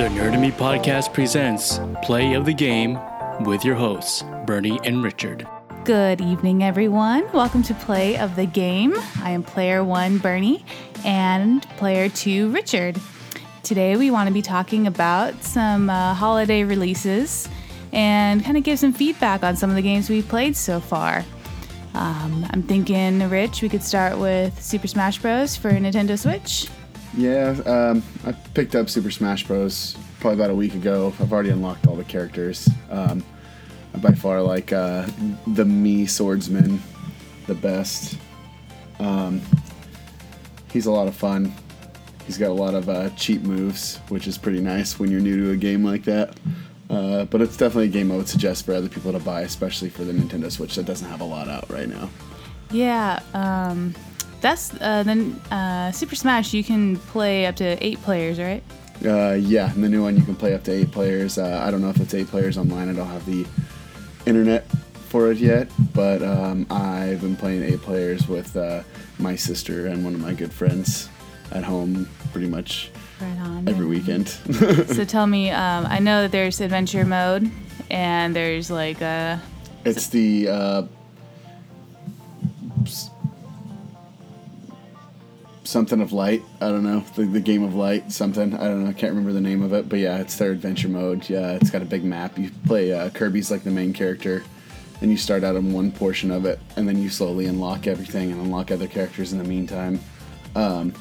The Nerd Me podcast presents Play of the Game with your hosts, Bernie and Richard. Good evening, everyone. Welcome to Play of the Game. I am player one, Bernie, and player two, Richard. Today, we want to be talking about some uh, holiday releases and kind of give some feedback on some of the games we've played so far. Um, I'm thinking, Rich, we could start with Super Smash Bros. for Nintendo Switch. Yeah, um, I picked up Super Smash Bros. probably about a week ago. I've already unlocked all the characters. Um, I by far like uh, the Mii Swordsman the best. Um, he's a lot of fun. He's got a lot of uh, cheap moves, which is pretty nice when you're new to a game like that. Uh, but it's definitely a game I would suggest for other people to buy, especially for the Nintendo Switch that doesn't have a lot out right now. Yeah, um, that's uh, then uh, Super Smash. You can play up to eight players, right? Uh, yeah, and the new one you can play up to eight players. Uh, I don't know if it's eight players online. I don't have the internet for it yet, but um, I've been playing eight players with uh, my sister and one of my good friends at home pretty much Right on. every weekend. so tell me, um, I know that there's adventure mode, and there's like a it's the something of light. I don't know the, the game of light. Something I don't know. I can't remember the name of it, but yeah, it's their adventure mode. Yeah, it's got a big map. You play uh, Kirby's like the main character, and you start out on one portion of it, and then you slowly unlock everything and unlock other characters in the meantime. Um,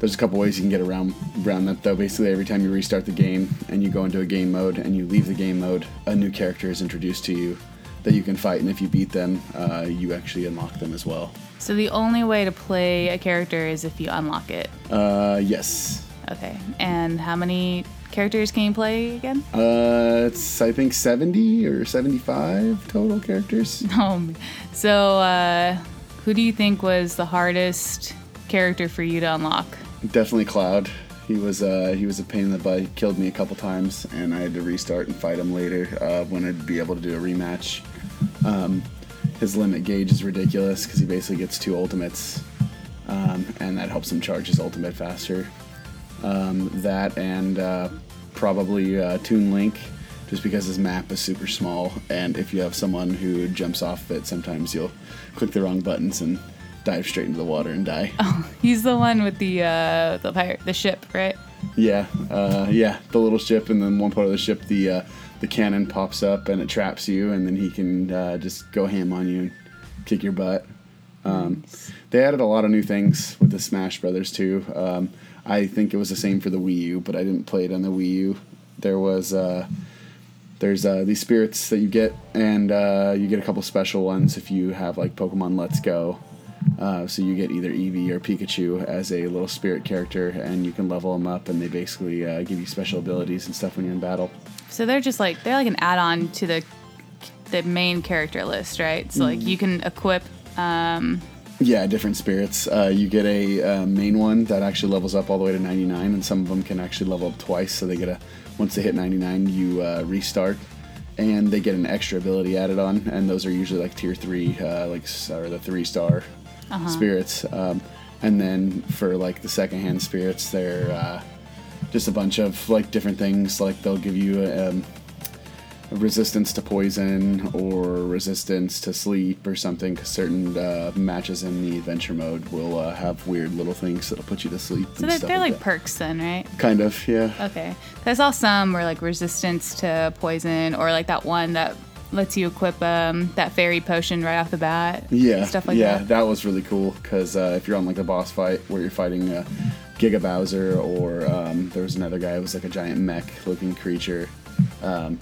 there's a couple ways you can get around around that though. Basically, every time you restart the game and you go into a game mode and you leave the game mode, a new character is introduced to you that you can fight, and if you beat them, uh, you actually unlock them as well. so the only way to play a character is if you unlock it. Uh, yes. Okay, and how many characters can you play again? Uh, it's I think 70 or 75 total characters. Um, so uh, who do you think was the hardest character for you to unlock? Definitely Cloud. He was uh, he was a pain in the butt. He killed me a couple times, and I had to restart and fight him later uh, when I'd be able to do a rematch. Um, his limit gauge is ridiculous because he basically gets two ultimates, um, and that helps him charge his ultimate faster. Um, that and uh, probably uh, Toon Link, just because his map is super small, and if you have someone who jumps off it, sometimes you'll click the wrong buttons and dive straight into the water and die. Oh, He's the one with the uh, the pirate, the ship, right? Yeah, uh, yeah, the little ship, and then one part of the ship, the uh, the cannon pops up and it traps you, and then he can uh, just go ham on you and kick your butt. Um, they added a lot of new things with the Smash Brothers too. Um, I think it was the same for the Wii U, but I didn't play it on the Wii U. There was uh, there's uh, these spirits that you get, and uh, you get a couple special ones if you have like Pokemon Let's Go. Uh, so you get either Eevee or Pikachu as a little spirit character, and you can level them up, and they basically uh, give you special abilities and stuff when you're in battle. So they're just like they're like an add-on to the the main character list, right? So like you can equip. Um, Yeah, different spirits. Uh, you get a uh, main one that actually levels up all the way to 99, and some of them can actually level up twice. So they get a once they hit 99, you uh, restart, and they get an extra ability added on, and those are usually like tier three, uh, like or the three star spirits. Um, and then for like the secondhand spirits, they're uh, just a bunch of like different things. Like they'll give you um, resistance to poison or resistance to sleep or something. Cause certain uh, matches in the adventure mode will uh, have weird little things that'll put you to sleep. so and they're, they're like that. perks then, right? kind of, yeah. Okay. I saw some were like resistance to poison, or like that one that lets you equip um, that fairy potion right off the bat. Yeah, Stuff like that. yeah, that. was really cool because uh, if you're on like a boss fight where you're fighting uh, Giga Bowser or um, there was another guy who was like a giant mech-looking creature, um,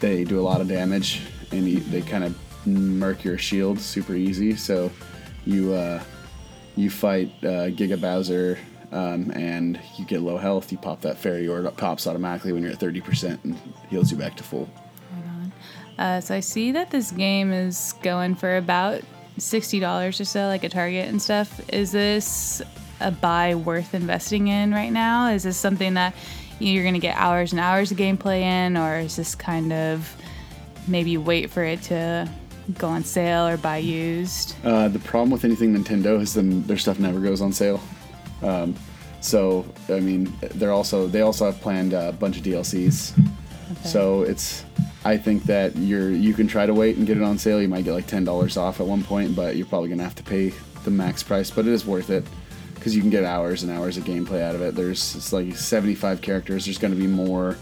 they do a lot of damage and you, they kind of murk your shield super easy. So you uh, you fight uh, Giga Bowser. Um, and you get low health, you pop that fairy or it pops automatically when you're at 30% and heals you back to full. Uh, so I see that this game is going for about sixty dollars or so, like a Target and stuff. Is this a buy worth investing in right now? Is this something that you're going to get hours and hours of gameplay in, or is this kind of maybe wait for it to go on sale or buy used? Uh, the problem with anything Nintendo is then their stuff never goes on sale. Um, So I mean, they're also they also have planned a bunch of DLCs. So it's I think that you're you can try to wait and get it on sale. You might get like ten dollars off at one point, but you're probably gonna have to pay the max price. But it is worth it because you can get hours and hours of gameplay out of it. There's it's like 75 characters. There's gonna be more.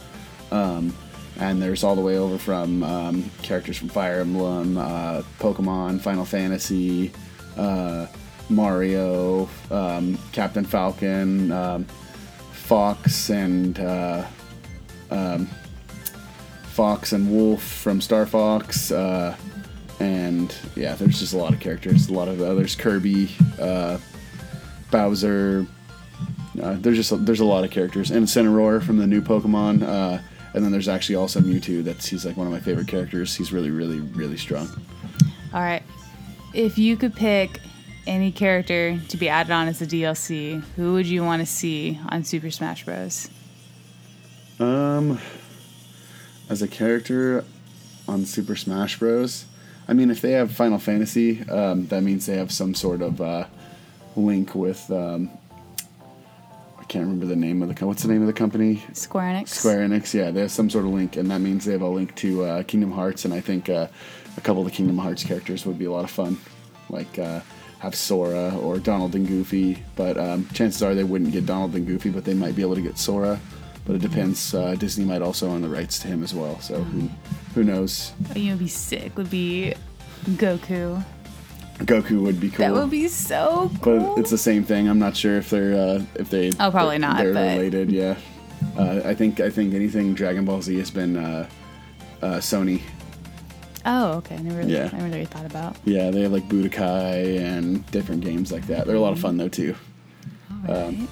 Um, and there's all the way over from um, characters from Fire Emblem, uh, Pokemon, Final Fantasy, uh, Mario, um, Captain Falcon, um, Fox, and uh, um, Fox and Wolf from Star Fox, uh, and yeah, there's just a lot of characters. A lot of others, Kirby, uh, Bowser. Uh, there's just there's a lot of characters, and Incineroar from the new Pokemon. Uh, and then there's actually also Mewtwo. That's he's like one of my favorite characters. He's really, really, really strong. All right. If you could pick any character to be added on as a DLC, who would you want to see on Super Smash Bros? Um, as a character on Super Smash Bros. I mean, if they have Final Fantasy, um, that means they have some sort of uh, link with. Um, I can't remember the name of the. co- What's the name of the company? Square Enix. Square Enix. Yeah, they have some sort of link, and that means they have a link to uh, Kingdom Hearts, and I think uh, a couple of the Kingdom Hearts characters would be a lot of fun, like uh, have Sora or Donald and Goofy. But um, chances are they wouldn't get Donald and Goofy, but they might be able to get Sora. But it depends. Uh, Disney might also own the rights to him as well, so who who knows? Oh, you would be sick. Would be Goku. Goku would be cool. That would be so cool. But it's the same thing. I'm not sure if they're uh, if they. Oh, probably not, They're but- related. Yeah. Uh, I think I think anything Dragon Ball Z has been uh, uh, Sony. oh, okay. I never really, Yeah. I never really thought about. Yeah, they have like Budokai and different games like that. They're a lot of fun though too. Alright.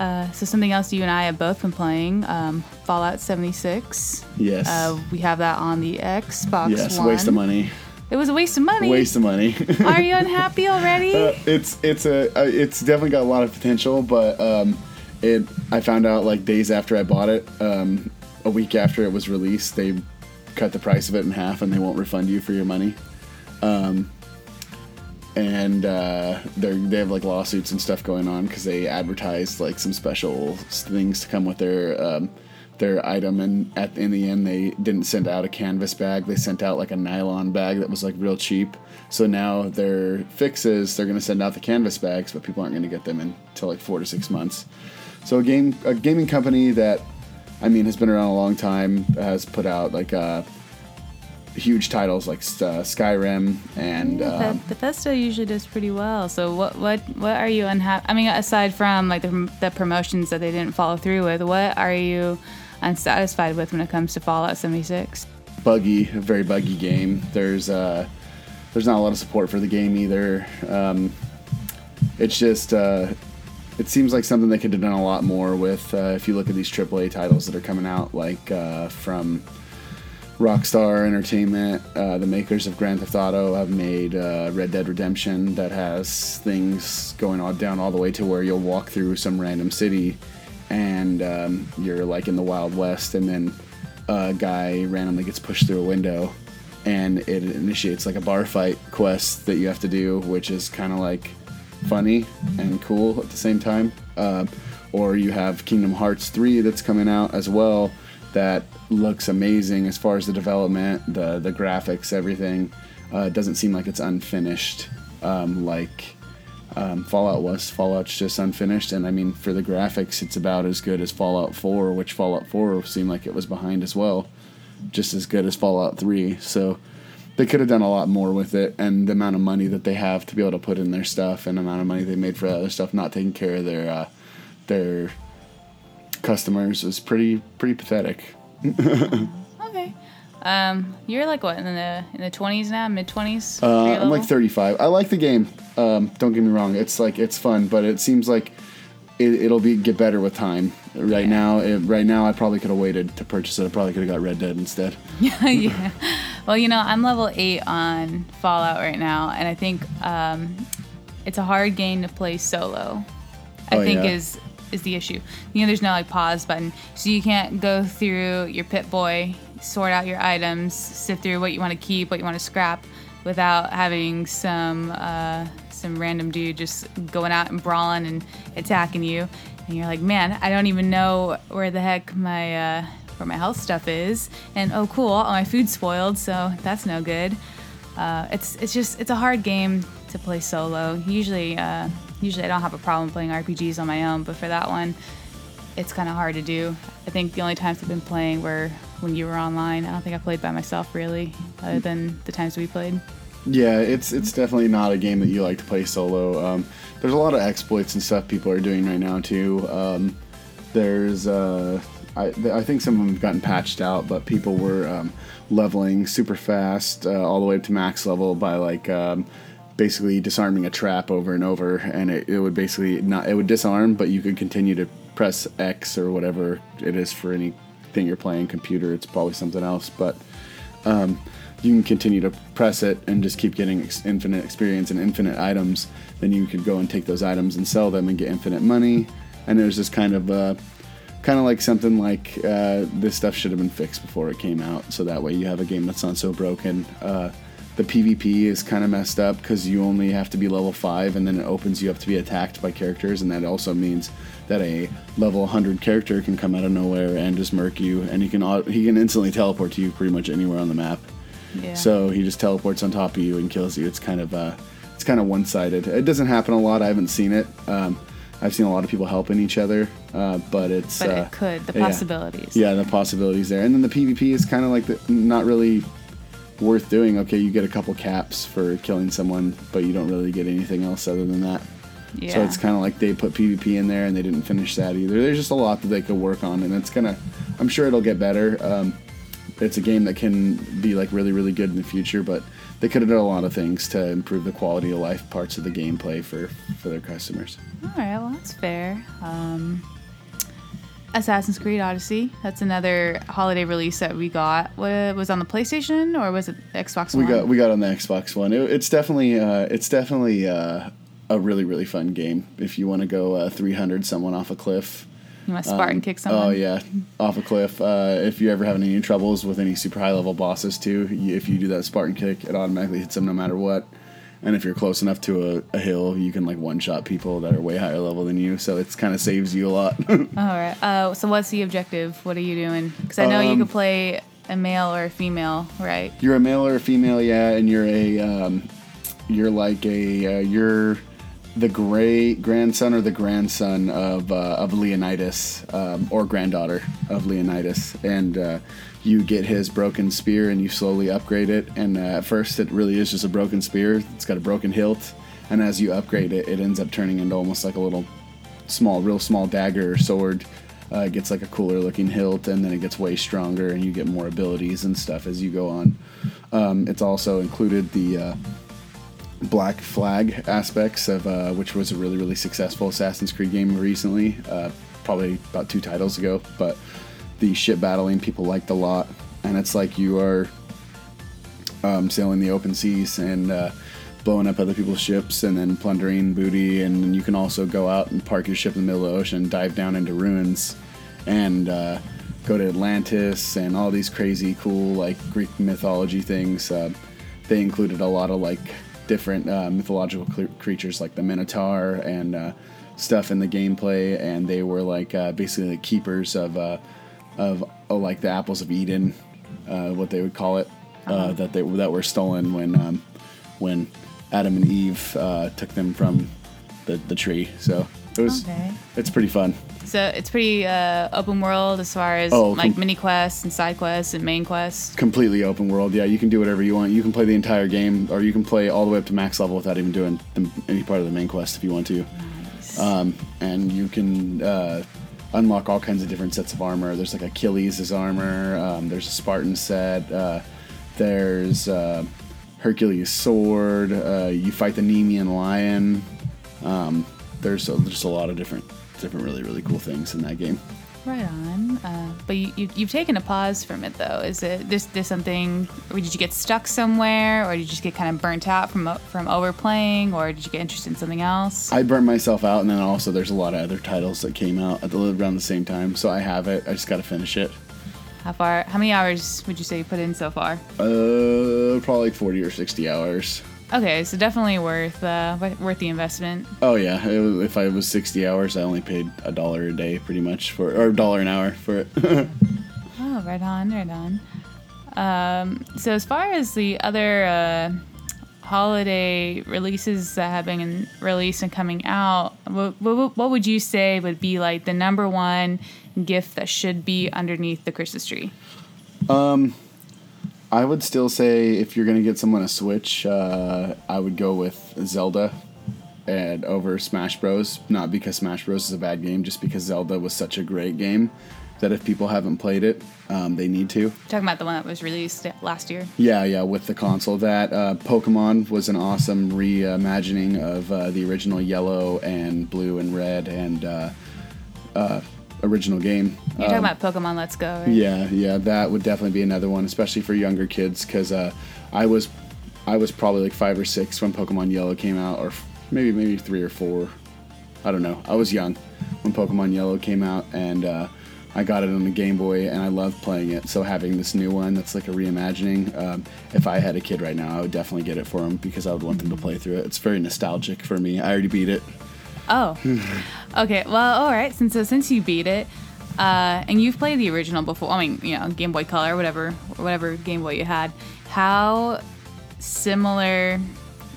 Uh, so something else you and I have both been playing, um, Fallout 76. Yes. Uh, we have that on the Xbox yes. One. Waste of money. It was a waste of money. Waste of money. Are you unhappy already? Uh, it's it's a uh, it's definitely got a lot of potential, but um, it I found out like days after I bought it, um, a week after it was released, they cut the price of it in half and they won't refund you for your money. Um, and uh, they they have like lawsuits and stuff going on because they advertised like some special things to come with their um, their item, and at in the end they didn't send out a canvas bag. They sent out like a nylon bag that was like real cheap. So now their fix is they're gonna send out the canvas bags, but people aren't gonna get them until like four to six months. So a game a gaming company that I mean has been around a long time has put out like uh, huge titles like uh, Skyrim and. Yeah, um, Bethesda usually does pretty well. So what what what are you unhappy? I mean, aside from like the, the promotions that they didn't follow through with, what are you unsatisfied with when it comes to Fallout 76? buggy, a very buggy game. There's uh, there's not a lot of support for the game either. Um, it's just uh, it seems like something they could have done a lot more with. Uh, if you look at these AAA titles that are coming out, like uh, from Rockstar Entertainment, uh, the makers of Grand Theft Auto have made uh, Red Dead Redemption that has things going on down all the way to where you'll walk through some random city and um, you're like in the Wild West, and then a guy randomly gets pushed through a window, and it initiates like a bar fight quest that you have to do, which is kind of like funny and cool at the same time. Uh, or you have Kingdom Hearts 3 that's coming out as well that looks amazing as far as the development, the the graphics, everything. Uh, it doesn't seem like it's unfinished um, like um, Fallout was. Fallout's just unfinished, and I mean, for the graphics, it's about as good as Fallout 4, which Fallout 4 seemed like it was behind as well, just as good as Fallout 3. So they could have done a lot more with it, and the amount of money that they have to be able to put in their stuff, and the amount of money they made for other stuff, not taking care of their uh, their customers is pretty pretty pathetic. Okay. Um, you're like what in the in the 20s now, mid 20s? Uh, I'm like 35. I like the game. Um, don't get me wrong. It's like it's fun, but it seems like it, it'll be get better with time. Right now, it, right now, I probably could have waited to purchase it. I probably could have got Red Dead instead. yeah. Well, you know, I'm level eight on Fallout right now, and I think um, it's a hard game to play solo. I Oh, think yeah. is is the issue. You know, there's no like pause button, so you can't go through your Pip-Boy, sort out your items, sift through what you want to keep, what you want to scrap, without having some uh, some random dude just going out and brawling and attacking you, and you're like, man, I don't even know where the heck my uh, where my health stuff is, and oh cool, all my food's spoiled, so that's no good. Uh, it's it's just it's a hard game to play solo. Usually, uh, usually I don't have a problem playing RPGs on my own, but for that one, it's kind of hard to do. I think the only times I've been playing were when you were online. I don't think I played by myself really, other than the times we played. Yeah, it's it's definitely not a game that you like to play solo. Um, there's a lot of exploits and stuff people are doing right now too. Um, there's uh, I, I think some of them have gotten patched out, but people were um, leveling super fast uh, all the way up to max level by like um, basically disarming a trap over and over, and it, it would basically not it would disarm, but you could continue to press X or whatever it is for anything you're playing computer. It's probably something else, but um, you can continue to press it and just keep getting ex- infinite experience and infinite items. Then you could go and take those items and sell them and get infinite money. And there's this kind of uh, kind of like something like uh, this stuff should have been fixed before it came out, so that way you have a game that's not so broken. Uh, the PvP is kind of messed up because you only have to be level five, and then it opens you up to be attacked by characters, and that also means that a level 100 character can come out of nowhere and just murk you, and he can he can instantly teleport to you pretty much anywhere on the map. Yeah. So he just teleports on top of you and kills you. It's kind of uh, it's kind of one sided. It doesn't happen a lot. I haven't seen it. Um, I've seen a lot of people helping each other, uh, but it's but uh, it could. The yeah. possibilities. yeah, the possibilities there. And then the PvP is kind of like the, not really worth doing. Okay, you get a couple caps for killing someone, but you don't really get anything else other than that. Yeah. So it's kind of like they put PvP in there and they didn't finish that either. There's just a lot that they could work on, and it's gonna. I'm sure it'll get better. Um, it's a game that can be like really, really good in the future, but they could have done a lot of things to improve the quality of life parts of the gameplay for for their customers. All right, well that's fair. Um, Assassin's Creed Odyssey. That's another holiday release that we got. What was on the PlayStation or was it Xbox One? We got we got on the Xbox One. It, it's definitely uh, it's definitely uh, a really really fun game if you want to go uh, 300 someone off a cliff. you want to Spartan Um, kick someone? Oh yeah, off a cliff. Uh, if you're ever having any troubles with any super high level bosses too, you, if you do that Spartan kick, it automatically hits them no matter what. And if you're close enough to a, a hill, you can like one shot people that are way higher level than you. So it's kind of saves you a lot. All right. Uh, so what's the objective? What are you doing? Because I know you Um, could play a male or a female, right? you're a male or a female, yeah, and you're a um, you're like a uh, you're the great grandson or the grandson of uh, of Leonidas um, or granddaughter of Leonidas, and uh, you get his broken spear and you slowly upgrade it. And uh, at first, it really is just a broken spear. It's got a broken hilt, and as you upgrade it, it ends up turning into almost like a little small, real small dagger or sword. Uh, it gets like a cooler looking hilt, and then it gets way stronger, and you get more abilities and stuff as you go on. Um, it's also included the uh, Black Flag aspects of uh, which was a really really successful Assassin's Creed game recently, uh, probably about two titles ago. But the ship battling people liked a lot, and it's like you are um, sailing the open seas and uh, blowing up other people's ships and then plundering booty. And you can also go out and park your ship in the middle of the ocean, dive down into ruins, and uh, go to Atlantis and all these crazy, cool like Greek mythology things. Uh, they included a lot of like different uh, mythological cre- creatures like the Minotaur and uh, stuff in the gameplay, and they were like uh, basically the keepers of of oh, like the apples of Eden, uh, what they would call it, uh, that they that were stolen when um, when Adam and Eve uh, took them from the, the tree. So it was Okay. it's pretty fun. So it's pretty uh, open world as far as Oh, like com- mini quests and side quests and main quests. completely open world. Yeah, you can do whatever you want. You can play the entire game, or you can play all the way up to max level without even doing the, any part of the main quest if you want to. Um, and you can uh, unlock all kinds of different sets of armor. There's like Achilles' armor. Um, there's a Spartan set. Uh, there's uh, Hercules' sword. Uh, you fight the Nemean lion. Um, there's a, just a lot of different, different really really cool things in that game. Right on. Uh, but you, you, you've taken a pause from it though. Is it this this something? Or did you get stuck somewhere, or did you just get kind of burnt out from from overplaying, or did you get interested in something else? I burnt myself out, and then also there's a lot of other titles that came out at the around the same time. So I have it. I just got to finish it. How far? How many hours would you say you put in so far? Uh, probably like 40 or 60 hours. Okay, so definitely worth uh, worth the investment. Oh yeah, was, if I was 60 hours, I only paid a dollar a day, pretty much for or a dollar an hour for it. oh, right on, right on. Um, so as far as the other uh, holiday releases that have been released and coming out, what, what, what would you say would be like the number one gift that should be underneath the Christmas tree? Um, I would still say if you're gonna get someone a Switch, uh, I would go with Zelda, and over Smash Bros. Not because Smash Bros. is a bad game, just because Zelda was such a great game that if people haven't played it, um, they need to. Talking about the one that was released last year. Yeah, yeah, with the console. That uh, Pokemon was an awesome reimagining of uh, the original Yellow and Blue and Red and uh, uh original game. You're talking um, about Pokemon Let's Go, right? Yeah, yeah, that would definitely be another one, especially for younger kids, because uh, I was, I was probably like five or six when Pokemon Yellow came out, or maybe maybe three or four. I don't know. I was young when Pokemon Yellow came out, and uh, I got it on the Game Boy, and I loved playing it. So having this new one that's like a reimagining, um, if I had a kid right now, I would definitely get it for them because I would want them to play through it. It's very nostalgic for me. I already beat it. Oh, okay. Well, all right. Since so since you beat it, uh, and you've played the original before. I mean, you know, Game Boy Color, whatever, whatever Game Boy you had. How similar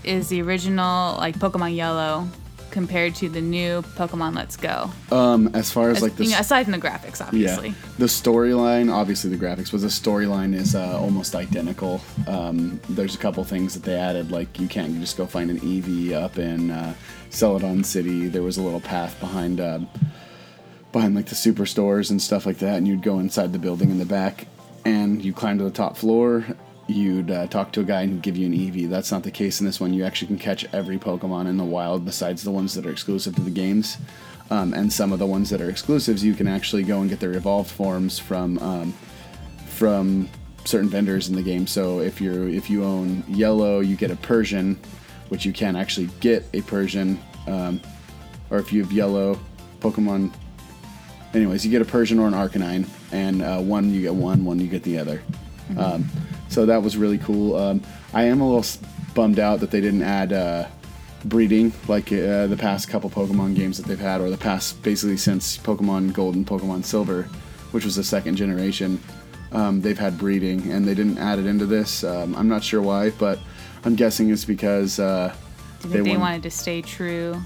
is the original like Pokemon Yellow compared to the new Pokemon Let's Go? Um, as far as, as like the you know, aside from the graphics, obviously. Yeah, the storyline, obviously the graphics, but the storyline is uh, almost identical. Um, there's a couple things that they added, like you can't just go find an Eevee up in uh, Celadon City. There was a little path behind. Uh, behind like the superstores and stuff like that, and you'd go inside the building in the back, and you climb to the top floor. You'd uh, talk to a guy and give you an Eevee. That's not the case in this one. You actually can catch every Pokemon in the wild, besides the ones that are exclusive to the games. Um, and some of the ones that are exclusives, you can actually go and get their evolved forms from um, from certain vendors in the game. So if you're if you own Yellow, you get a Persian, which you can actually get a Persian. Um, or if you have Yellow, Pokemon anyways, you get a Persian or an Arcanine, and uh, one you get one, one you get the other. Mm-hmm. So that was really cool. Um, I am a little bummed out that they didn't add uh, breeding like uh, the past couple Pokemon games that they've had, or the past basically since Pokemon Gold and Pokemon Silver, which was the second generation. Um, they've had breeding, and they didn't add it into this. Um, I'm not sure why, but I'm guessing it's because uh, they, they wanted to stay true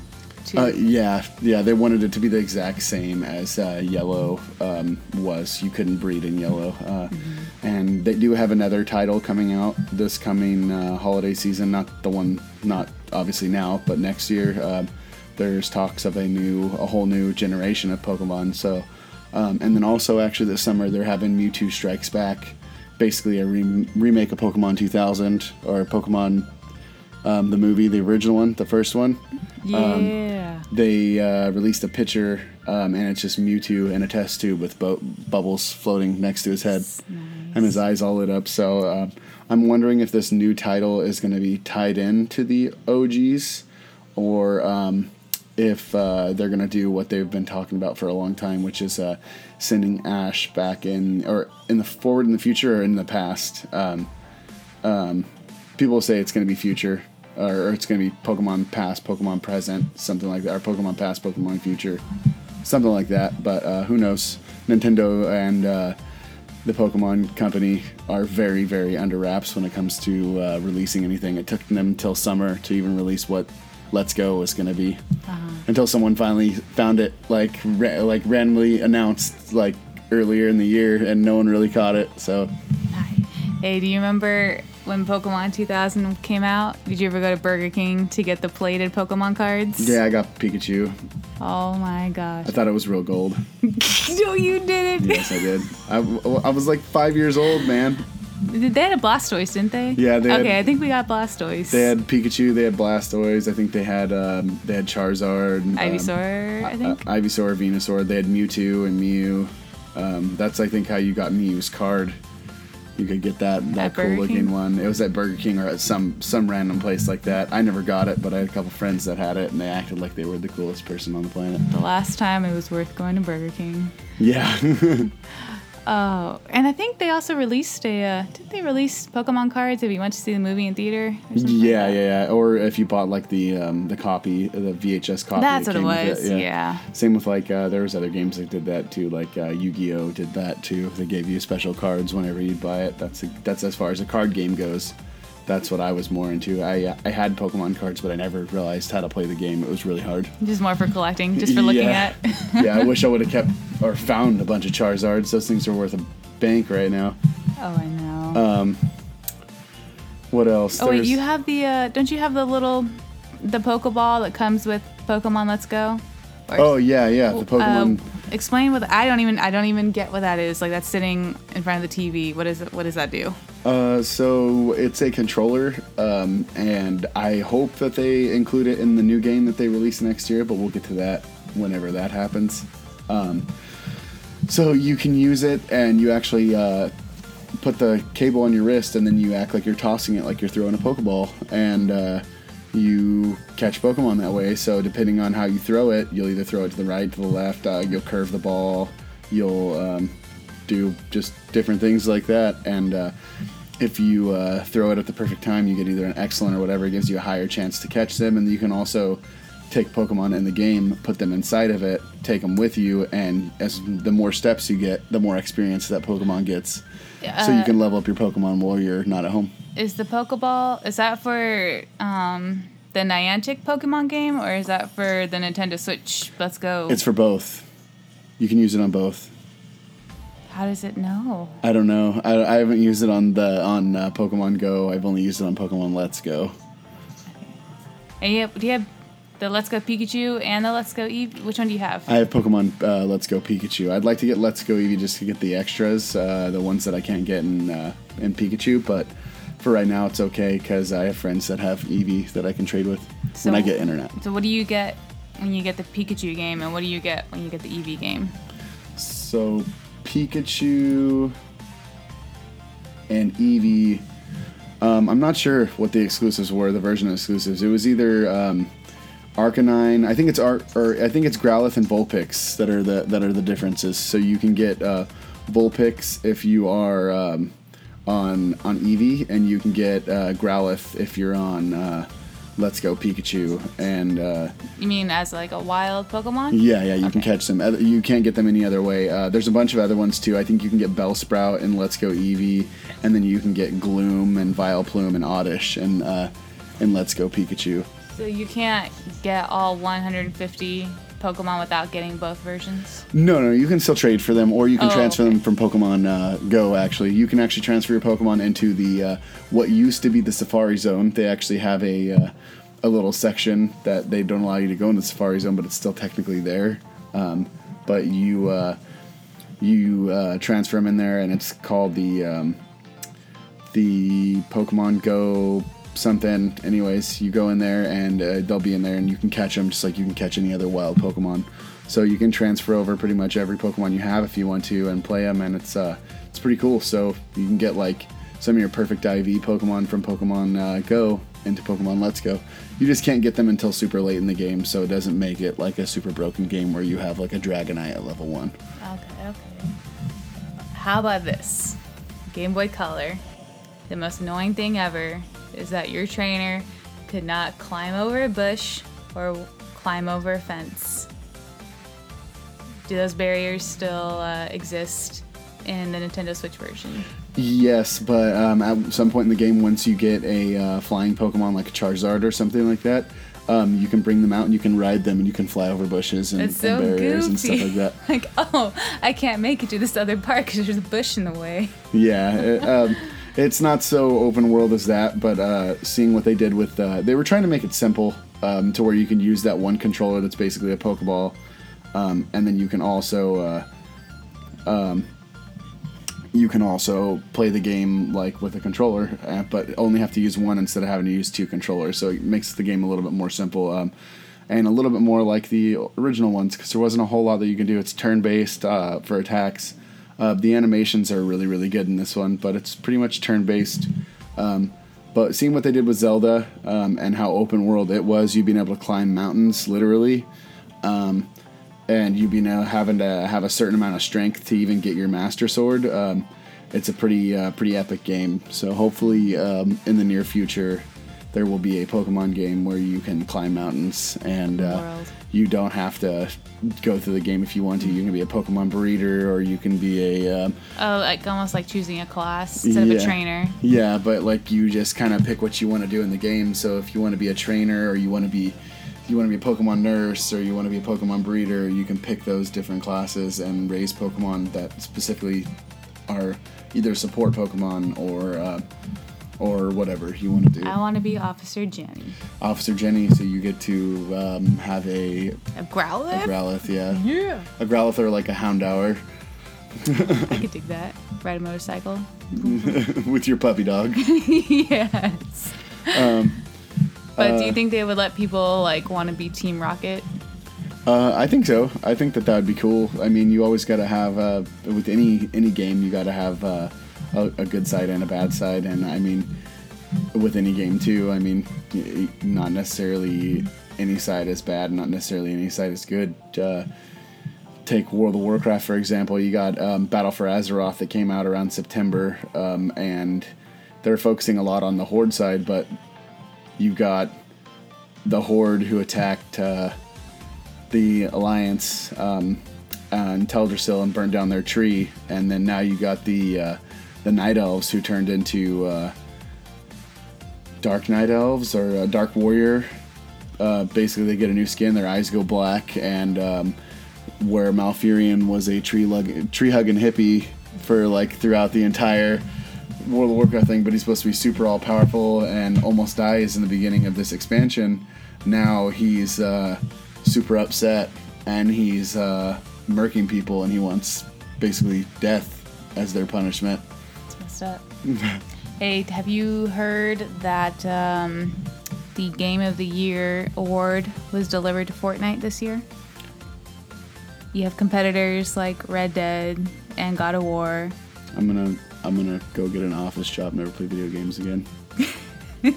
uh, yeah, yeah. They wanted it to be the exact same as uh, yellow um, was. You couldn't breed in yellow, uh, mm-hmm. and they do have another title coming out this coming uh, holiday season. Not the one, not obviously now, but next year. Uh, there's talks of a new, a whole new generation of Pokemon. So, um, and then also actually this summer they're having Mewtwo Strikes Back, basically a re- remake of Pokemon 2000 or Pokemon um, the movie, the original one, the first one. Yeah. Um, they uh, released a picture, um, and it's just Mewtwo in a test tube with bo- bubbles floating next to his head, nice. and his eyes all lit up. So uh, I'm wondering if this new title is going to be tied in to the OGs, or um, if uh, they're going to do what they've been talking about for a long time, which is uh, sending Ash back in, or in the forward in the future or in the past. Um, um, people say it's going to be future or it's going to be Pokemon Past, Pokemon Present, something like that, or Pokemon Past, Pokemon Future, something like that. But uh, who knows? Nintendo and uh, the Pokemon Company are very, very under wraps when it comes to uh, releasing anything. It took them until summer to even release what Let's Go was going to be, uh-huh. until someone finally found it, like ra- like randomly announced like earlier in the year, and no one really caught it. So, hey, do you remember when Pokemon 2000 came out? Did you ever go to Burger King to get the plated Pokemon cards? Yeah, I got Pikachu. Oh my gosh. I thought it was real gold. no, you didn't. Yes, I did. I, I was like five years old, man. They had a Blastoise, didn't they? Yeah, they Okay, had, I think we got Blastoise. They had Pikachu, they had Blastoise, I think they had um, they had Charizard, um, Ivysaur, I think. Uh, Ivysaur, Venusaur, they had Mewtwo and Mew. Um, that's I think how you got Mew's card you could get that that cool looking King? one. It was at Burger King or at some some random place like that. I never got it, but I had a couple friends that had it, and they acted like they were the coolest person on the planet. The last time it was worth going to Burger King. Yeah. Oh, and I think they also released a. Uh, did they release Pokemon cards if you went to see the movie in theater? or something like Yeah, yeah, yeah. Or if you bought like the um, the copy, the VHS copy. That's that what it came with was, yeah. Same with like uh, there was other games that did that too. Like uh, Yu-Gi-Oh did that too. They gave you special cards whenever you buy it. That's that's as far as a card game goes. That's what I was more into. I I had Pokemon cards, but I never realized how to play the game. It was really hard. Just more for collecting, just for looking yeah. at. yeah, I wish I would have kept or found a bunch of Charizards. Those things are worth a bank right now. oh, I know. Um, What else? oh wait, you have the. Uh, don't you have the little, the Pokeball that comes with Pokemon Let's Go? Or- Oh yeah, yeah. The Uh, Pokemon. explain what I don't even I don't even get what that is. Like that's sitting in front of the TV. What is it? What does that do? Uh, so it's a controller, um, and I hope that they include it in the new game that they release next year. But we'll get to that whenever that happens. Um, so you can use it, and you actually uh, put the cable on your wrist, and then you act like you're tossing it, like you're throwing a Pokeball, and uh, you catch Pokemon that way. So depending on how you throw it, you'll either throw it to the right, to the left. Uh, you'll curve the ball. You'll um, do just different things like that, and uh, if you uh, throw it at the perfect time, you get either an excellent or whatever. It gives you a higher chance to catch them, and you can also take Pokemon in the game, put them inside of it, take them with you, and as the more steps you get, the more experience that Pokemon gets. so you Uh, can level up your Pokemon while you're not at home. Is the Pokeball is that for um, the Niantic Pokemon game or is that for the Nintendo Switch? Let's go. It's for both. You can use it on both. How does it know? I don't know. I, I haven't used it on the on uh, Pokemon Go. I've only used it on Pokemon Let's Go. And you have, do you have the Let's Go Pikachu and the Let's Go Eevee? Which one do you have? I have Pokemon uh, Let's Go Pikachu. I'd like to get Let's Go Eevee just to get the extras, uh, the ones that I can't get in uh, in Pikachu. But for right now, it's okay because I have friends that have Eevee that I can trade with So- when I get internet. so what do you get when you get the Pikachu game, and what do you get when you get the Eevee game? So Pikachu and Eevee. Um, I'm not sure what the exclusives were. The version of exclusives. It was either um, Arcanine. I think it's Ar- or I think it's Growlithe and Vulpix that are the that are the differences. So you can get uh, Vulpix if you are um, on on Eevee, and you can get uh, Growlithe if you're on uh, Let's Go Pikachu. And uh, You mean as like a wild Pokemon? yeah, yeah, you can catch them. You can't get them any other way. Uh, there's a bunch of other ones too. I think you can get Bellsprout and Let's Go Eevee, and then you can get Gloom and Vileplume and Oddish and uh, and Let's Go Pikachu. So you can't get all 150 Pokemon without getting both versions. No, no, you can still trade for them, or you can Oh, transfer okay. them from Pokemon uh, Go. Actually, you can actually transfer your Pokemon into the uh, what used to be the Safari Zone. They actually have a uh, a little section that they don't allow you to go in the Safari Zone, but it's still technically there. Um, but you uh, you uh, transfer them in there, and it's called the um, the Pokemon Go something. Anyways, you go in there and uh, they'll be in there, and you can catch them just like you can catch any other wild Pokemon. So you can transfer over pretty much every Pokemon you have if you want to, and play them, and it's uh, it's pretty cool. So you can get like some of your perfect IV Pokemon from Pokemon uh, Go into Pokemon Let's Go. You just can't get them until super late in the game, so it doesn't make it like a super broken game where you have like a Dragonite at level one. Okay, okay. How about this? Game Boy Color. The most annoying thing ever is that your trainer could not climb over a bush or climb over a fence. Do those barriers still uh, exist in the Nintendo Switch version? Yes, but um, at some point in the game, once you get a uh, flying Pokemon like a Charizard or something like that, um, you can bring them out and you can ride them and you can fly over bushes and, so and barriers and stuff like that. like, oh, I can't make it to this other part because there's a bush in the way. Yeah, it, um, it's not so open world as that, but uh, seeing what they did with, uh, they were trying to make it simple um, to where you can use that one controller that's basically a Pokeball, um, and then you can also. Uh, um, you can also play the game like with a controller, uh, but only have to use one instead of having to use two controllers. So it makes the game a little bit more simple um, and a little bit more like the original ones because there wasn't a whole lot that you can do. It's turn based uh, for attacks. Uh, the animations are really really good in this one, but it's pretty much turn based. Um, but seeing what they did with Zelda um, and how open world it was, you being able to climb mountains literally, um, and you be now having to have a certain amount of strength to even get your master sword. Um, it's a pretty uh, pretty epic game. So hopefully, um, in the near future, there will be a Pokemon game where you can climb mountains and uh, you don't have to go through the game if you want to. You can be a Pokemon breeder, or you can be a um, Oh, like almost like choosing a class instead of a trainer. yeah, but like you just kind of pick what you want to do in the game. So if you want to be a trainer, or you want to be you want to be a Pokemon nurse, or you want to be a Pokemon breeder, you can pick those different classes and raise Pokemon that specifically are either support Pokemon or uh, or whatever you want to do. I want to be Officer Jenny. Officer Jenny, so you get to um, have a, A Growlithe? a Growlithe, yeah, yeah. a Growlithe or like a Houndour I could dig that. Ride a motorcycle. with your puppy dog. yes. Um, but do uh, you think they would let people like want to be Team Rocket? Uh, I think so. I think that that would be cool. I mean, you always got to have uh, with any any game, you got to have uh, a, a good side and a bad side, and I mean, with any game too. I mean, not necessarily any side is bad, not necessarily any side is good. Uh, take World of Warcraft for example. You got um, Battle for Azeroth that came out around September, um, and they're focusing a lot on the Horde side, but you've got the Horde who attacked. Uh, the alliance um, on Teldrassil and burned down their tree, and then now you got the uh, the night elves who turned into uh, dark night elves or uh, dark warrior. Uh, basically, they get a new skin, their eyes go black, and um, where Malfurion was a tree lug- tree hugging hippie for like throughout the entire World of Warcraft thing, but he's supposed to be super all powerful and almost dies in the beginning of this expansion. Now he's uh, super upset and he's uh, murking people and he wants basically death as their punishment. Messed up. hey, have you heard that um, the Game of the Year award was delivered to Fortnite this year? You have competitors like Red Dead and God of War. I'm gonna I'm gonna go get an office job, never play video games again.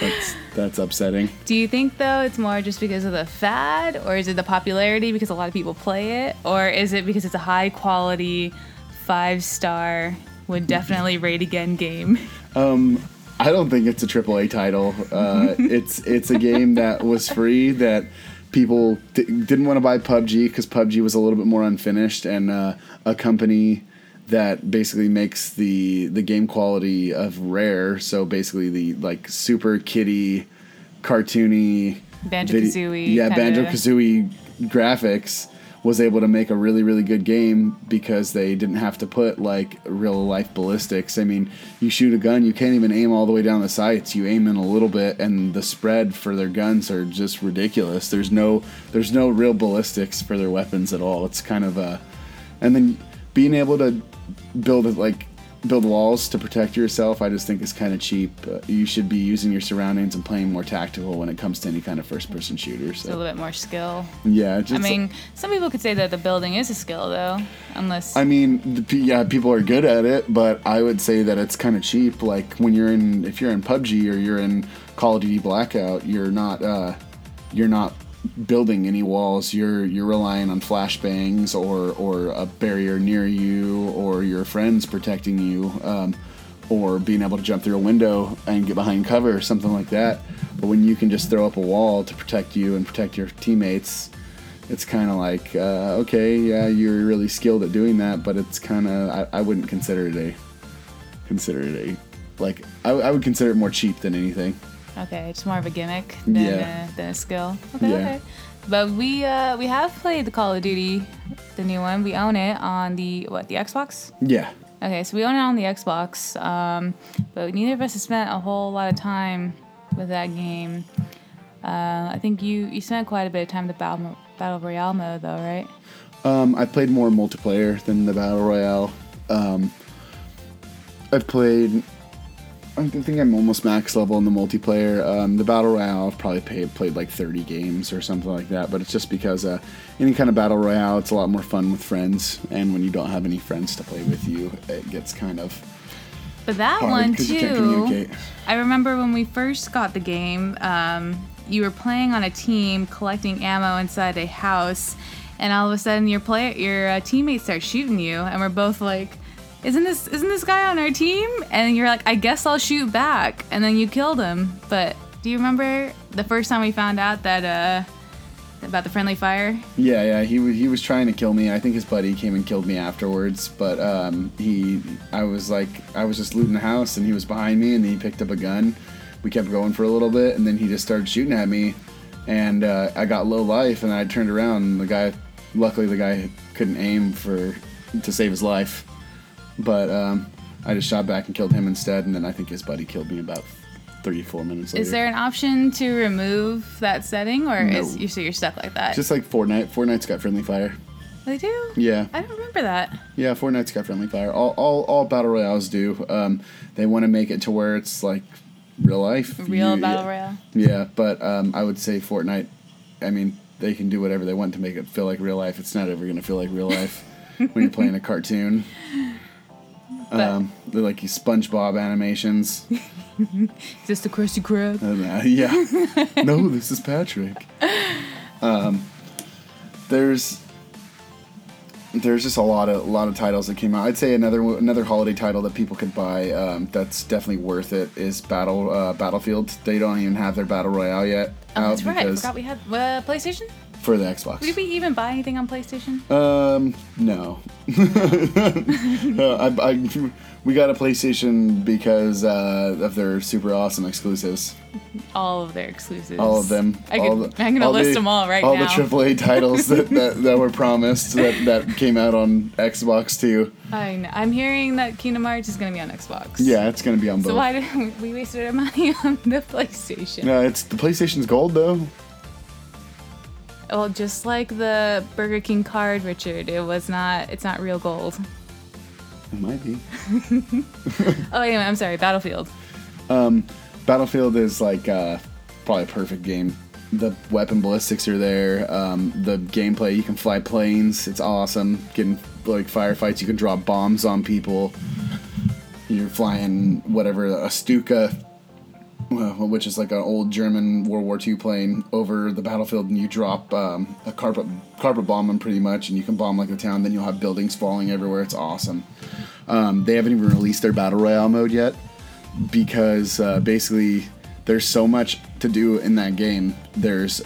that's that's upsetting. Do you think though it's more just because of the fad, or is it the popularity because a lot of people play it, or is it because it's a high quality, five star, would definitely rate again game? I don't think it's a AAA title. Uh, it's it's a game that was free that people d- didn't want to buy PUBG because PUBG was a little bit more unfinished, and uh, a company that basically makes the the game quality of Rare. So basically the like super kitty, cartoony, Banjo-Kazooie yeah, Banjo Kazooie graphics was able to make a really really good game because they didn't have to put like real life ballistics. I mean, you shoot a gun, you can't even aim all the way down the sights. You aim in a little bit, and the spread for their guns are just ridiculous. There's no there's no real ballistics for their weapons at all. It's kind of a, and then being able to build it like build walls to protect yourself i just think is kind of cheap uh, you should be using your surroundings and playing more tactical when it comes to any kind of first person shooter A so little bit more skill. yeah just, I mean, some people could say that the building is a skill though, unless I mean, the, yeah, people are good at it, but I would say that it's kind of cheap. Like when you're in, if you're in PUBG or you're in Call of Duty Blackout, you're not, uh, you're not building any walls. You're you're relying on flashbangs or or a barrier near you or your friends protecting you, um, or being able to jump through a window and get behind cover or something like that. But when you can just throw up a wall to protect you and protect your teammates, it's kind of like uh, okay yeah you're really skilled at doing that but it's kind of I, I wouldn't consider it a consider it a like I, I would consider it more cheap than anything Okay, it's more of a gimmick than, Yeah. a, than a skill. Okay, Yeah. okay. But we uh, we have played the Call of Duty, the new one. We own it on the what the Xbox. yeah Okay, so we own it on the Xbox, um, but neither of us have spent a whole lot of time with that game. Uh, I think you you spent quite a bit of time with the battle battle royale mode though, right? um, I played more multiplayer than the battle royale um, I've played I think I'm almost max level in the multiplayer. Um, the battle royale, I've probably played, played like 30 games or something like that. But it's just because uh, any kind of battle royale, it's a lot more fun with friends. And when you don't have any friends to play with you, it gets kind of But that hard one because you can't too. I remember when we first got the game, um, you were playing on a team collecting ammo inside a house, and all of a sudden your play your uh, teammates start shooting you, and we're both like, "Isn't this isn't this guy on our team?" And you're like, "I guess I'll shoot back," and then you killed him. But do you remember the first time we found out that uh about the friendly fire? Yeah, yeah. He was he was trying to kill me. I think his buddy came and killed me afterwards. But um, he, I was like, I was just looting the house, and he was behind me, and he picked up a gun. We kept going for a little bit, and then he just started shooting at me, and uh, I got low life, and I turned around, and the guy, luckily the guy couldn't aim for to save his life, but um, I just shot back and killed him instead, and then I think his buddy killed me about. three, four minutes later. Is there an option to remove that setting, or No. is you so you're stuck like that? just like Fortnite? Fortnite's got friendly fire. they do. Yeah. I don't remember that. Yeah, Fortnite's got friendly fire. All all, all battle royales do. Um, they want to make it to where it's like real life, Real You- battle yeah, royale. Yeah, but um, I would say Fortnite. I mean, they can do whatever they want to make it feel like real life. It's not ever gonna feel like real life when you're playing a cartoon. Um, they're like these SpongeBob animations. Is this the Krusty Krab? Uh, yeah. no, this is Patrick. Um, there's there's just a lot of a lot of titles that came out. I'd say another another holiday title that people could buy um, that's definitely worth it is Battle uh, Battlefield. They don't even have their battle royale yet Oh, that's right. I forgot we had uh, PlayStation. For the Xbox. Did we even buy anything on PlayStation? Um, no. uh, I, I, we got a PlayStation because uh, of their super awesome exclusives. All of their exclusives. All of them. I could, the, I'm gonna list the- them all right all now. the AAA titles that, that, that were promised that, that came out on Xbox too. I know. I'm hearing that Kingdom Hearts is gonna be on Xbox. Yeah, it's gonna be on both. So why did we, we wasted our money on the PlayStation? no, it's the PlayStation's gold though. Well, just like the Burger King card, Richard, it was not. It's not real gold. It might be. Oh, anyway, I'm sorry. Battlefield. Um, Battlefield is like uh, probably a perfect game. The weapon ballistics are there. Um, the gameplay, you can fly planes. It's awesome. Getting like firefights, you can drop bombs on people. You're flying whatever a Stuka, which is like an old German World War II plane over the battlefield, and you drop um, a carpet carpet bomb pretty much, and you can bomb like a town. Then you'll have buildings falling everywhere. It's awesome. Um, they haven't even released their battle royale mode yet because uh, basically there's so much to do in that game. There's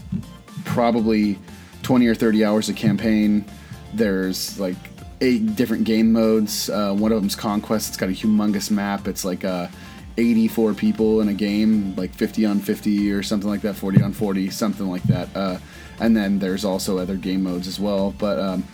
probably 20 or 30 hours of campaign. There's like eight different game modes. Uh, one of them's Conquest. It's got a humongous map. It's like uh, 84 people in a game, like 50 on 50 or something like that, 40 on 40, something like that. Uh, and then there's also other game modes as well. But um,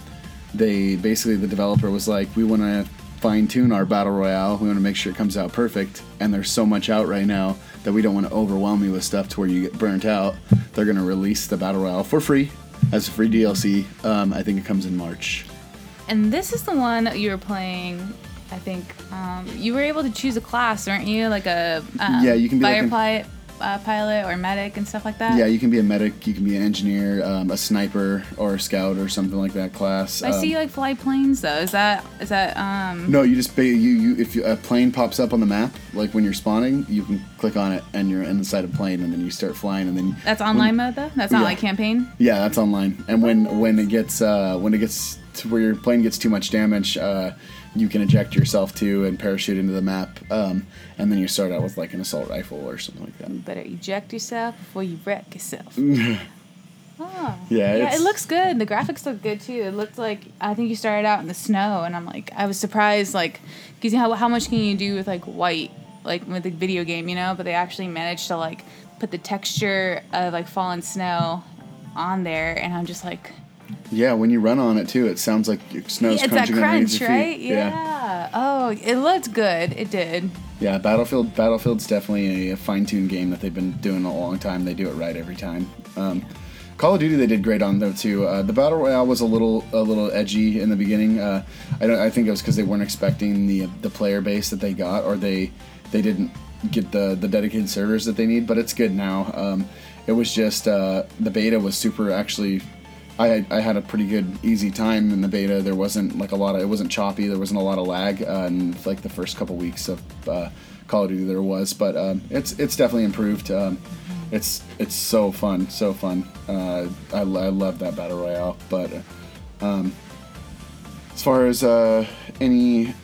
they basically the developer was like, we want to fine tune our battle royale. We want to make sure it comes out perfect. And there's so much out right now that we don't want to overwhelm you with stuff to where you get burnt out. They're going to release the battle royale for free as a free DLC. Um, I think it comes in March. And this is the one you were playing. I think um, you were able to choose a class, weren't you? Like a um, Yeah, you can be like fire an- pilot, uh, pilot or medic and stuff like that. Yeah, you can be a medic, you can be an engineer, um, a sniper, or a scout, or something like that class. I Um, see you like fly planes though. Is that is that um? No, you just you you if you, a plane pops up on the map, like when you're spawning, you can click on it and you're inside a plane, and then you start flying, and then That's online mode though. That's not Yeah. like campaign. Yeah, that's online. And when when it gets uh, when it gets to where your plane gets too much damage, uh, you can eject yourself too and parachute into the map, um, and then you start out with like an assault rifle or something like that. You better eject yourself before you wreck yourself. oh. Yeah, Yeah, it looks good. The graphics look good too. It looked like I think you started out in the snow, and I'm like, I was surprised, like, because you know, how how much can you do with like white, like with a video game, you know? But they actually managed to like put the texture of like fallen snow on there, and I'm just like, Yeah, when you run on it too, it sounds like your snow's it's crunching underneath crunch, your right? feet. Yeah. Oh, it looked good. It did. Yeah, Battlefield. Battlefield's definitely a, a fine-tuned game that they've been doing a long time. They do it right every time. Um, Call of Duty they did great on though too. Uh, the battle royale was a little a little edgy in the beginning. Uh, I don't. I think it was because they weren't expecting the the player base that they got, or they they didn't get the the dedicated servers that they need. But it's good now. Um, it was just uh, the beta was super actually. I, I had a pretty good easy time in the beta. There wasn't like a lot of it wasn't choppy. There wasn't a lot of lag uh, in like the first couple weeks of uh, Call of Duty. There was, but um, it's it's definitely improved. Um, it's it's so fun, so fun. Uh, I, I love that battle royale. But uh, Um, as far as uh, any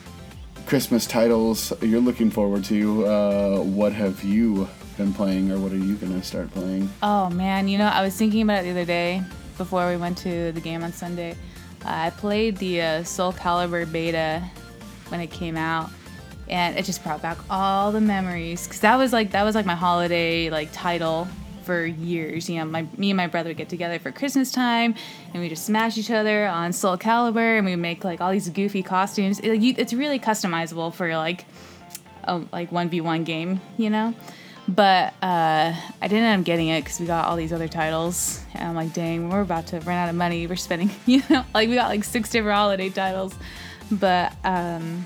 Christmas titles you're looking forward to, what have you been playing, or what are you gonna start playing? Oh man, you know, I was thinking about it the other day before we went to the game on Sunday. I played the uh, Soul Calibur beta when it came out, and it just brought back all the memories. Cause that was like that was like my holiday like title for years. You know, my me and my brother would get together for Christmas time, and we just smash each other on Soul Calibur, and we make like all these goofy costumes. It, you, it's really customizable for like a like one v one game, you know. But uh, I didn't end up getting it because we got all these other titles, and I'm like, dang, we're about to run out of money. We're spending, you know, like we got like six different holiday titles. But um,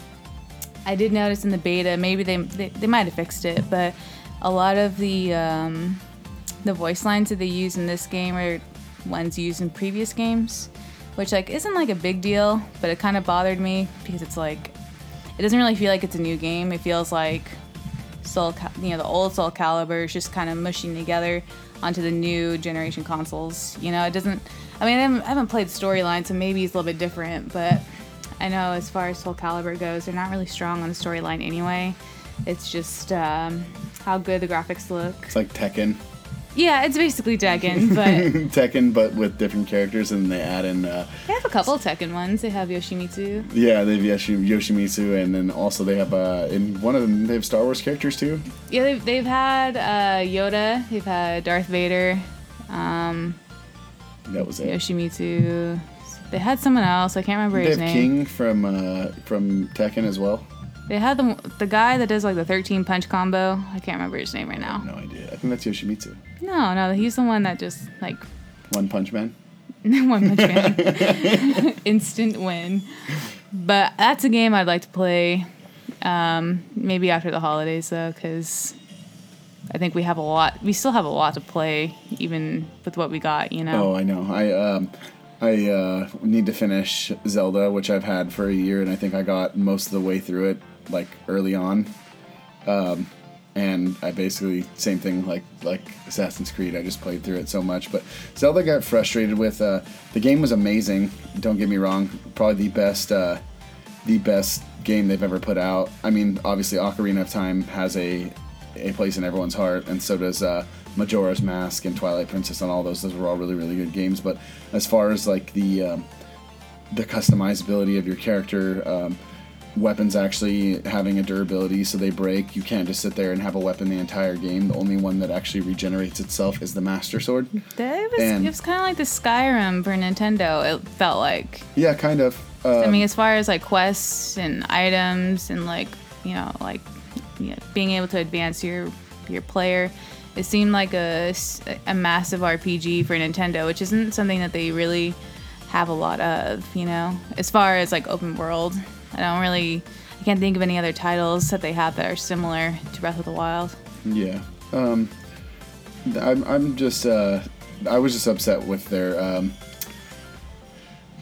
I did notice in the beta, maybe they they, they might have fixed it, but a lot of the um, the voice lines that they use in this game are ones used in previous games, which like isn't like a big deal, but it kind of bothered me because it's like it doesn't really feel like it's a new game. It feels like Soul, you know, the old Soul Calibur is just kind of mushing together onto the new generation consoles. You know, it doesn't. I mean, I haven't, played storyline, so maybe it's a little bit different, but I know as far as Soul Calibur goes, they're not really strong on the storyline anyway. It's just um, how good the graphics look. It's like Tekken, Yeah, it's basically Tekken, but Tekken, but with different characters, and they add in. Uh, they have a couple of Tekken ones. They have Yoshimitsu. yeah, they have Yoshi, Yoshimitsu, and then also they have uh, in one of them they have Star Wars characters too. Yeah, they've, they've had uh, Yoda. They've had Darth Vader. Um, That was it. Yoshimitsu. They had someone else. I can't remember They his have name. King from uh, from Tekken as well. They had the the guy that does like the 13 punch combo. I can't remember his name right now. No idea. I think that's Yoshimitsu. No, no, he's the one that just like One Punch Man. one punch man, instant win. But that's a game I'd like to play. Um, maybe after the holidays though, because I think we have a lot. We still have a lot to play, even with what we got. You know. Oh, I know. I um, I uh, need to finish Zelda, which I've had for a year, and I think I got most of the way through it like early on. Um, and I basically same thing like like Assassin's Creed. I just played through it so much, but Zelda got frustrated with. Uh, the game was amazing. Don't get me wrong. Probably the best. Uh, the best game they've ever put out. I mean, obviously, Ocarina of Time has a a place in everyone's heart, and so does uh, Majora's Mask and Twilight Princess, and all those. Those were all really, really good games. But as far as like the um, the customizability of your character, um, weapons actually having a durability, so they break. You can't just sit there and have a weapon the entire game. The only one that actually regenerates itself is the Master Sword. That was, And- it was kind of like the Skyrim for Nintendo. It felt like. Yeah, kind of. Uh, I mean, as far as like quests and items and like you know like you know, being able to advance your your player, it seemed like a, a massive RPG for Nintendo, which isn't something that they really have a lot of. You know, as far as like open world, I don't really. I can't think of any other titles that they have that are similar to Breath of the Wild. Yeah. Um, I'm, I'm just, uh, I was just upset with their, um,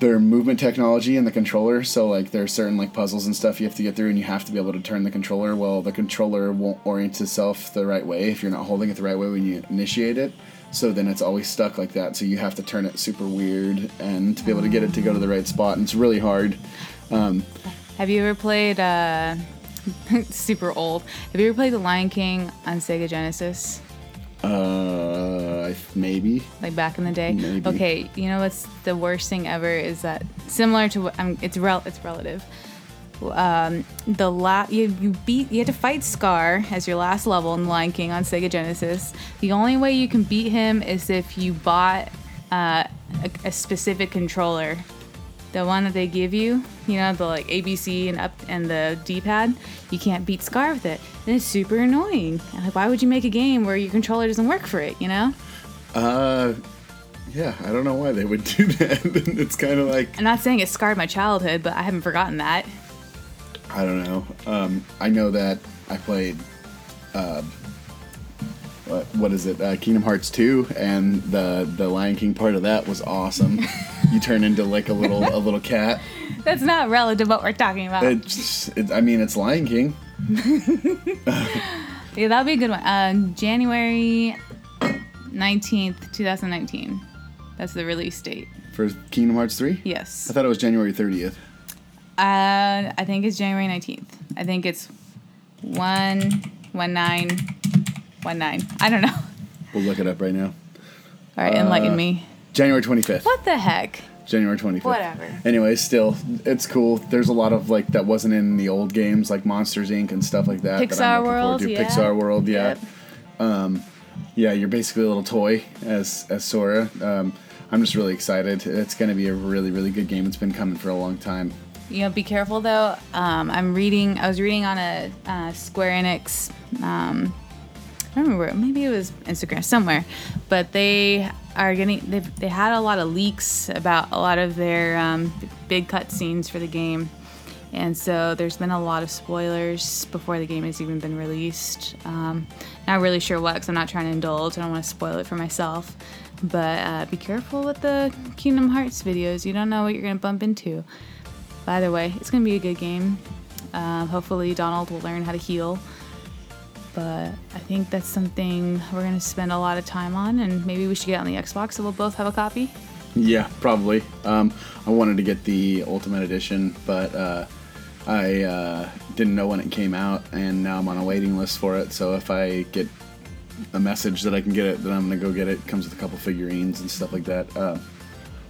their movement technology and the controller. So like there's certain like puzzles and stuff you have to get through and you have to be able to turn the controller. Well, the controller won't orient itself the right way if you're not holding it the right way when you initiate it. So then it's always stuck like that. So you have to turn it super weird and to be able to get it to go to the right spot. And it's really hard. Have you ever played? Uh, super old. Have you ever played The Lion King on Sega Genesis? Uh, maybe. like back in the day. Maybe. Okay, you know what's the worst thing ever is that similar to what um, it's rel- it's relative. Um, the la- you you beat you had to fight Scar as your last level in Lion King on Sega Genesis. The only way you can beat him is if you bought uh, a, a specific controller. The one that they give you, you know, the like ABC and up and the D-pad, you can't beat Scar with it. And it's super annoying. Like, why would you make a game where your controller doesn't work for it? You know? Uh, yeah, I don't know why they would do that. it's kind of like I'm not saying it scarred my childhood, but I haven't forgotten that. I don't know. Um, I know that I played. Uh, what, what is it? Uh, Kingdom Hearts 2, and the the Lion King part of that was awesome. you turn into like a little a little cat. That's not relative to what we're talking about. It's, it, I mean, it's Lion King. yeah, that'll be a good one. Uh, January 19th, 2019. That's the release date. for Kingdom Hearts 3? Yes. I thought it was January 30th. Uh, I think it's January 19th. I think it's 1, 1 9, 1 9. I don't know. We'll look it up right now. All right, enlighten Uh, me. January 25th. What the heck? January 25th. Whatever. Anyway, still, it's cool. There's a lot of like that wasn't in the old games, like Monsters Inc. and stuff like that. that Pixar I'm World, yeah. Pixar World, yeah. Yep. Yeah, you're basically a little toy as as Sora. Um, I'm just really excited. It's going to be a really really good game. It's been coming for a long time. You know, be careful though. Um, I'm reading. I was reading on a uh, Square Enix. Um, I don't remember. Maybe it was Instagram somewhere, but they are getting. They they had a lot of leaks about a lot of their um, big cutscenes for the game, and so there's been a lot of spoilers before the game has even been released. Um, not really sure what, because I'm not trying to indulge. I don't want to spoil it for myself. But uh, be careful with the Kingdom Hearts videos. You don't know what you're gonna bump into. by the way, it's gonna be a good game. Um, hopefully, Donald will learn how to heal. But I think that's something we're gonna spend a lot of time on, and maybe we should get on the Xbox so we'll both have a copy. Yeah, probably. Um, I wanted to get the Ultimate Edition, but uh, I uh, didn't know when it came out, and now I'm on a waiting list for it. So if I get a message that I can get it, then I'm gonna go get it. it comes with a couple figurines and stuff like that. Uh,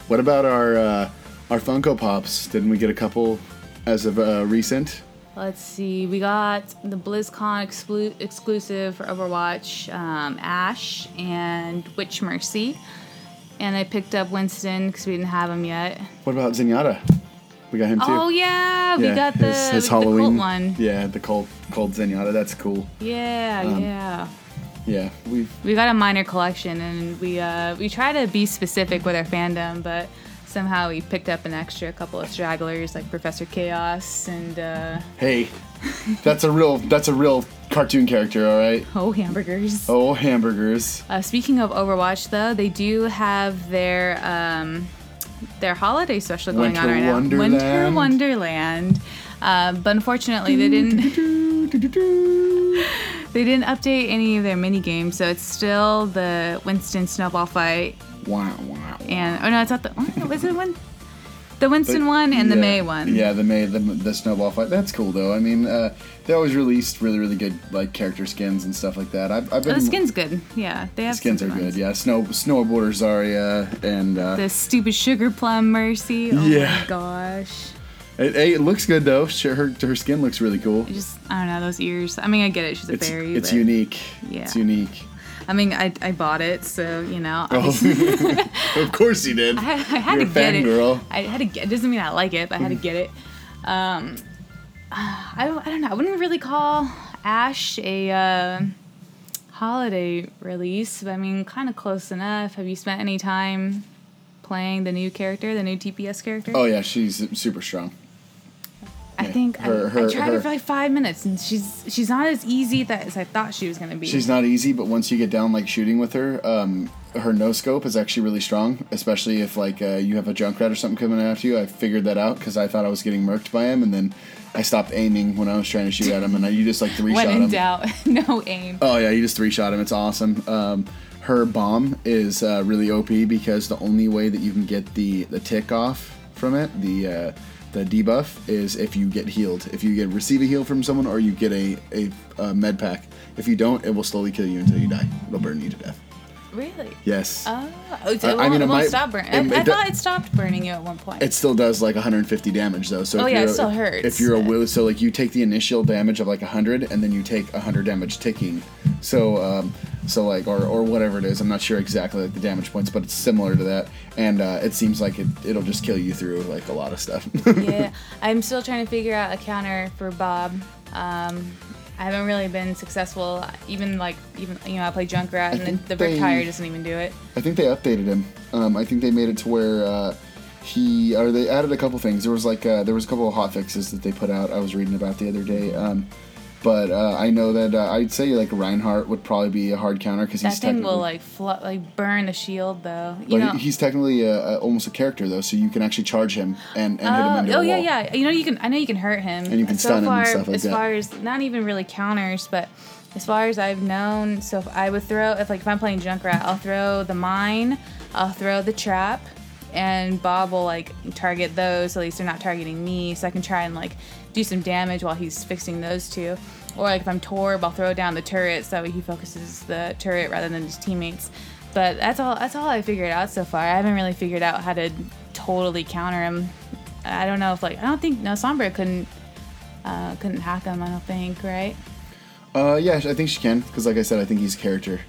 what about our uh, our Funko Pops? Didn't we get a couple as of uh, recent? Let's see, we got the BlizzCon exclu- exclusive for Overwatch, um, Ashe and Witch Mercy. And I picked up Winston because we didn't have him yet. What about Zenyatta? We got him too. Oh yeah, we got the, his, his the Halloween cult one. Yeah, the cult cult Zenyatta. That's cool. Yeah, Um, yeah. Yeah, we've We got a minor collection, and we uh, we try to be specific with our fandom, but somehow he picked up an extra couple of stragglers like Professor Chaos and uh, Hey, that's a real that's a real cartoon character, all right. oh hamburgers. Oh, hamburgers. Uh, speaking of Overwatch, though, they do have their um, their holiday special going on Winter right now. Winter Wonderland. Wonderland. Uh, but unfortunately, they didn't they didn't update any of their mini games, so it's still the Winston snowball fight. Wow, wow. And oh no, it's not the oh, was it one the Winston one and the Mei one. Yeah, the Mei the, the snowball fight. That's cool though. I mean, uh, they always released really really good like character skins and stuff like that. I've, I've Oh, the skin's good. Yeah, they have skins are good good. ones. Yeah, snow snowboarder Zarya and uh, The stupid sugar plum Mercy. Oh Yeah. my gosh. it, it looks good though. Her her skin looks really cool. I just I don't know those ears. I mean, I get it. She's a It's fairy. it's but, unique. Yeah. It's unique. I mean, I, I bought it, so you know. Oh, of course you did. I, I had You're to get it. I had to get. It doesn't mean I like it, but I had to get it. Um, I I don't know. I wouldn't really call Ashe a uh, holiday release, but I mean, kind of close enough. Have you spent any time playing the new character, the new DPS character? Oh yeah, she's super strong. I yeah. think Her- I, her- I tried her- her for like five minutes, and she's she's not as easy that as I thought she was gonna be. She's not easy, but once you get down like shooting with her, um, her no scope is actually really strong. Especially if like uh, you have a Junkrat or something coming after you. I figured that out because I thought I was getting murked by him, and then I stopped aiming when I was trying to shoot at him, and I, you just like three when shot in him. doubt, no aim. Oh yeah, you just three shot him. It's awesome. Um, her bomb is uh, really OP because the only way that you can get the the tick off from it, the uh, the debuff, is if you get healed. If you get receive a heal from someone or you get a a, uh med pack. If you don't, it will slowly kill you until you die. It'll burn you to death. Really? Yes. Oh, it, I- I won't, mean, it won't might- stop burning. I, I it thought it stopped burning you at one point. It still does like 150 damage though. So Oh, if yeah, it still hurts, If you're a will, so like you take the initial damage of like 100, and then you take 100 damage ticking. So um, so like or or whatever it is. I'm not sure exactly like the damage points, but it's similar to that. And uh, it seems like it it'll just kill you through like a lot of stuff. yeah, I'm still trying to figure out a counter for Bob. Um, I haven't really been successful. Even like even you know I play Junkrat and the, the RIP-Tire doesn't even do it. I think they updated him. Um, I think they made it to where uh, he or they added a couple things. There was like uh, there was a couple of hot fixes that they put out. I was reading about the other day. Um, but uh, I know that uh, I'd say like Reinhardt would probably be a hard counter because That he's thing will like flo- like burn the shield though. You But know. he- he's technically a, a, almost a character though, so you can actually charge him and, and hit him Oh, into oh a yeah, wall. yeah. yeah. You know you can. I know you can hurt him. And you can so stun him far, and stuff like as that. far as not even really counters, but as far as I've known, so if I would throw if like if I'm playing Junkrat, I'll throw the mine I'll throw the trap, and Bob will like target those. At least they're not targeting me, so I can try and like do some damage while he's fixing those two. Or like if I'm Torb, I'll throw down the turret so he focuses the turret rather than his teammates. But that's all. That's all I figured out so far. I haven't really figured out how to totally counter him. I don't know if like I don't think no Sombra couldn't uh, couldn't hack him. I don't think right. Uh, yeah, I think she can because, like I said, I think he's character.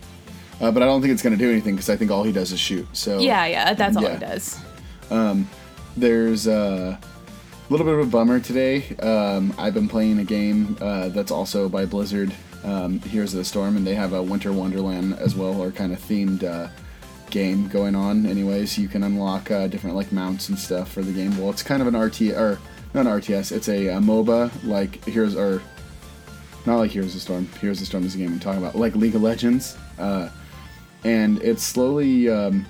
Uh, but I don't think it's going to do anything because I think all he does is shoot. So Yeah, yeah, that's all Yeah. he does. there's uh, a little bit of a bummer today. Um, I've been playing a game uh, that's also by Blizzard, um, Heroes of the Storm, and they have a Winter Wonderland as well, or kind of themed uh, game going on. Anyways, you can unlock uh, different like mounts and stuff for the game. Well, it's kind of an RT or not an RTS. It's a, a MOBA like Heroes or not like Heroes of the Storm. Heroes of the Storm is the game I'm talking about, like League of Legends. Uh, and it's slowly um,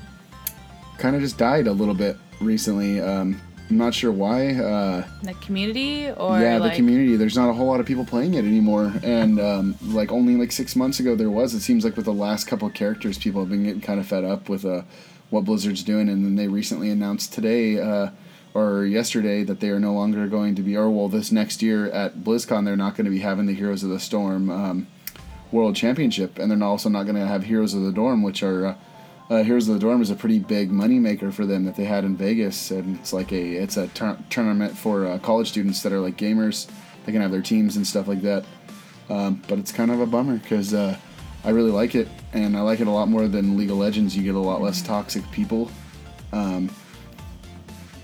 kind of just died a little bit recently. Um, I'm not sure why. Uh, The community or yeah, like the community. There's not a whole lot of people playing it anymore, and um, like only like six months ago there was. It seems like with the last couple of characters, people have been getting kind of fed up with uh, what Blizzard's doing, and then they recently announced today. Uh, or yesterday that they are no longer going to be, or well, this next year at BlizzCon they're not going to be having the Heroes of the Storm um, World Championship, and they're also not going to have Heroes of the Dorm, which are uh, uh, Heroes of the Dorm is a pretty big moneymaker for them that they had in Vegas, and it's like a it's a tur- tournament for uh, college students that are like gamers. They can have their teams and stuff like that. Um, but it's kind of a bummer because uh, I really like it, and I like it a lot more than League of Legends. You get a lot less toxic people. Um,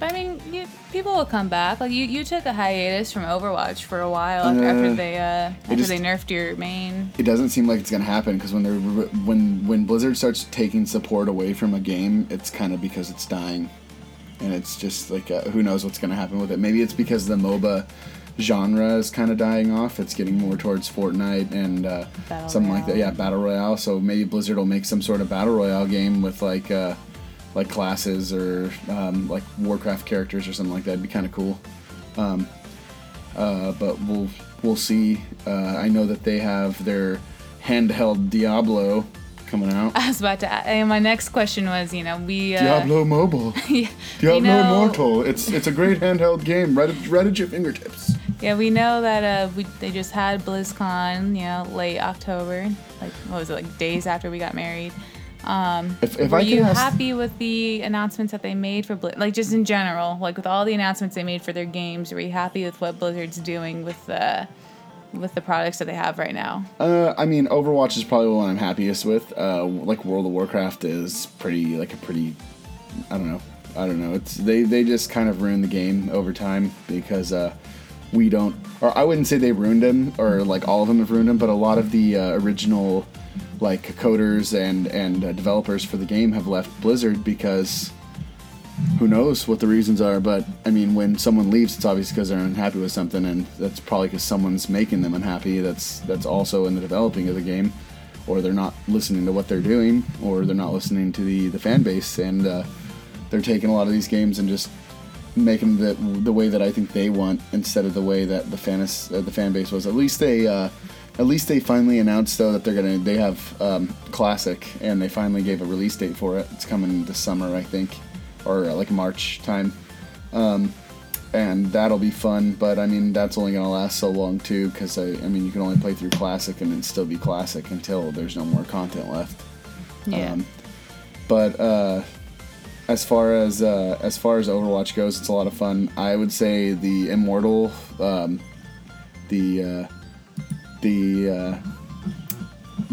But I mean, you, people will come back. Like you, you took a hiatus from Overwatch for a while after, after Uh, they uh, after just- they nerfed your main. it doesn't seem like it's gonna happen because when they're when when Blizzard starts taking support away from a game, it's kind of because it's dying, and it's just like uh, who knows what's gonna happen with it. Maybe it's because the MOBA genre is kind of dying off. It's getting more towards Fortnite and uh, something like that. Yeah, battle royale. So maybe Blizzard will make some sort of battle royale game with like uh, like classes or um, like Warcraft characters or something like that. It'd be kind of cool. Um, uh, but we'll we'll see. Uh, I know that they have their handheld Diablo coming out. I was about to. And my next question was, you know, we uh, Diablo Mobile, yeah, Diablo we know, Immortal. It's it's a great handheld game right at, right at your fingertips. Yeah, we know that uh, we, they just had BlizzCon, you know, late October. Like, what was it, like days after we got married? Um, If, if were you ask, happy with the announcements that they made for Blizz? Like, just in general, like with all the announcements they made for their games, were you happy with what Blizzard's doing with the with the products that they have right now? uh, I mean, Overwatch is probably the one I'm happiest with. Uh, like World of Warcraft is pretty like a pretty, I don't know, I don't know. It's they they just kind of ruined the game over time because uh, we don't, or I wouldn't say they ruined them or like all of them have ruined them, but a lot of the uh, original like coders and and uh, developers for the game have left Blizzard because who knows what the reasons are. But I mean, when someone leaves, it's obviously because they're unhappy with something, and that's probably because someone's making them unhappy. That's that's also in the developing of the game, or they're not listening to what they're doing, or they're not listening to the the fan base, and uh, they're taking a lot of these games and just making the the way that I think they want instead of the way that the fan is, uh, the fan base was. At least they uh, at least they finally announced though that they're gonna they have um, classic and they finally gave a release date for it. It's coming this summer, I think, or uh, like March time. Um, and that'll be fun, but I mean that's only gonna last so long too, because I, I mean you can only play through classic and then still be classic until there's no more content left. Yeah. Um, but uh, as far as uh, as far as Overwatch goes, it's a lot of fun. I would say the Immortal, um, the uh, the uh,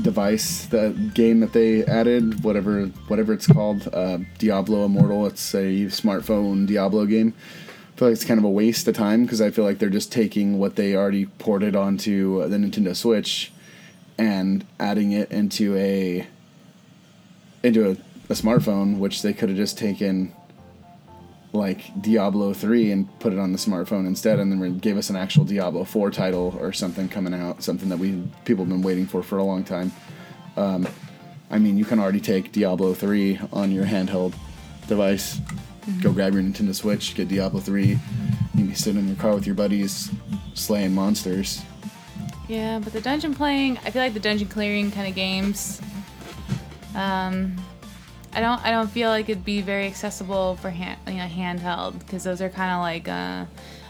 device, the game that they added, whatever whatever it's called, uh, Diablo Immortal. It's a smartphone Diablo game. I feel like it's kind of a waste of time because I feel like they're just taking what they already ported onto the Nintendo Switch and adding it into a into a, a smartphone, which they could have just taken like Diablo 3 and put it on the smartphone instead, and then gave us an actual Diablo 4 title or something coming out, something that we people have been waiting for for a long time. Um, I mean, you can already take Diablo 3 on your handheld device. Go grab your Nintendo Switch, get Diablo 3. You can be sitting in your car with your buddies, slaying monsters. Yeah, but the dungeon playing, I feel like the dungeon clearing kind of games, um, I don't I don't feel like it'd be very accessible for hand you know handheld because those are kind of like uh,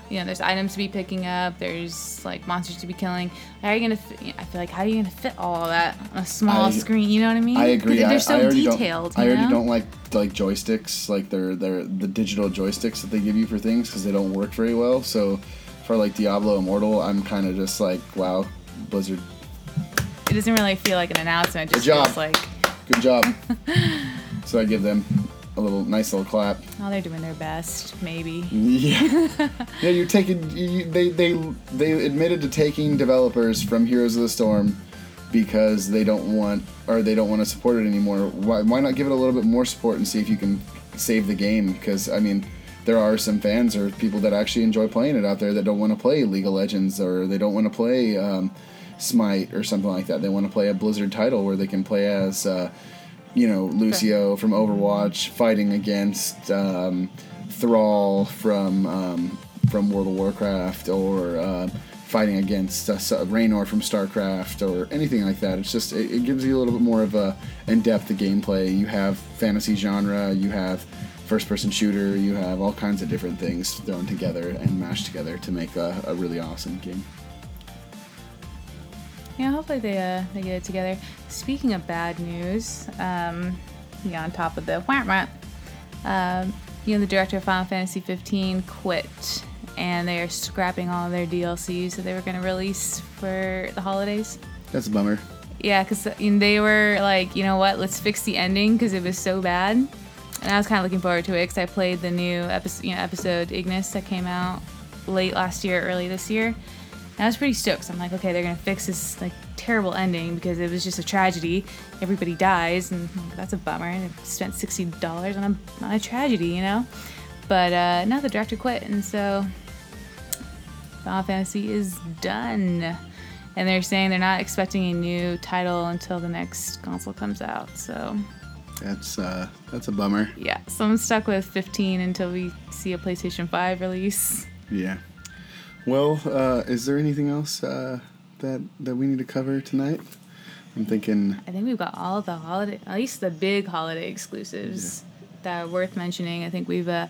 you know there's items to be picking up there's like monsters to be killing how are you gonna fit, I feel like how are you gonna fit all of that on a small I- screen you know what I mean I agree. 'Cause I, they're so I already detailed don't. I already know? don't like like joysticks, like they're they're the digital joysticks that they give you for things because they don't work very well. So for like Diablo Immortal, I'm kind of just like, wow, Blizzard, it doesn't really feel like an announcement it just Good job. feels like good job. so I give them a little nice little clap. oh they're doing their best maybe Yeah, yeah. You're taking. You, they they they admitted to taking developers from Heroes of the Storm because they don't want or they don't want to support it anymore. Why why not give it a little bit more support and see if you can save the game? Because I mean, there are some fans or people that actually enjoy playing it out there that don't want to play League of Legends or they don't want to play um, Smite or something like that. They want to play a Blizzard title where they can play as. Uh, you know, Lucio from Overwatch fighting against um, Thrall from um, from World of Warcraft, or uh, fighting against uh, Raynor from StarCraft, or anything like that. It's just it, it gives you a little bit more of a in depth gameplay. You have fantasy genre, you have first person shooter, you have all kinds of different things thrown together and mashed together to make a, a really awesome game. Yeah, hopefully they uh, they get it together. Speaking of bad news, um, yeah, on top of the wham wham, um, you know, the director of Final Fantasy 15 quit, and they are scrapping all of their DLCs that they were going to release for the holidays. That's a bummer. Yeah, because they were like, you know what, let's fix the ending because it was so bad. And I was kind of looking forward to it because I played the new episode, you know, episode Ignis that came out late last year, early this year. And I was pretty stoked. So I'm like, okay, they're gonna fix this like terrible ending because it was just a tragedy. Everybody dies, and like, that's a bummer. And I spent sixty dollars on a on a tragedy, you know. But uh, now the director quit, and so Final Fantasy is done. And they're saying they're not expecting a new title until the next console comes out. So That's uh, that's a bummer. yeah, so I'm stuck with 15 until we see a PlayStation 5 release. Yeah. Well, uh, is there anything else uh, that that we need to cover tonight? I'm thinking. I think we've got all the holiday, at least the big holiday exclusives that are worth mentioning. I think we've uh,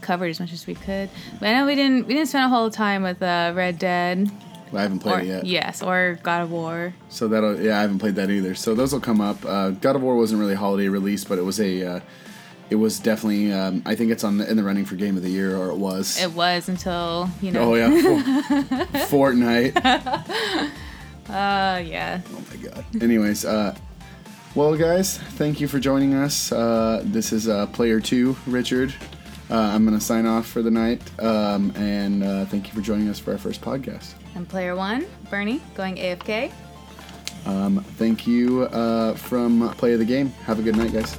covered as much as we could. But I know we didn't we didn't spend a whole time with uh, Red Dead I haven't played or it yet. yes, or God of War. So that'll yeah, I haven't played that either. So those will come up. Uh, God of War wasn't really a holiday release, but it was a. It was definitely. Um, I think it's on the, in the running for Game of the Year, or it was. It was until you know. oh yeah, For- Fortnite. Uh, yeah. Oh my god. Anyways, uh, well, guys, thank you for joining us. Uh, this is uh, Player Two, Richard. Uh, I'm gonna sign off for the night, um, and uh, thank you for joining us for our first podcast. And player one, Bernie, going AFK. Um, thank you uh, from Play of the Game. Have a good night, guys.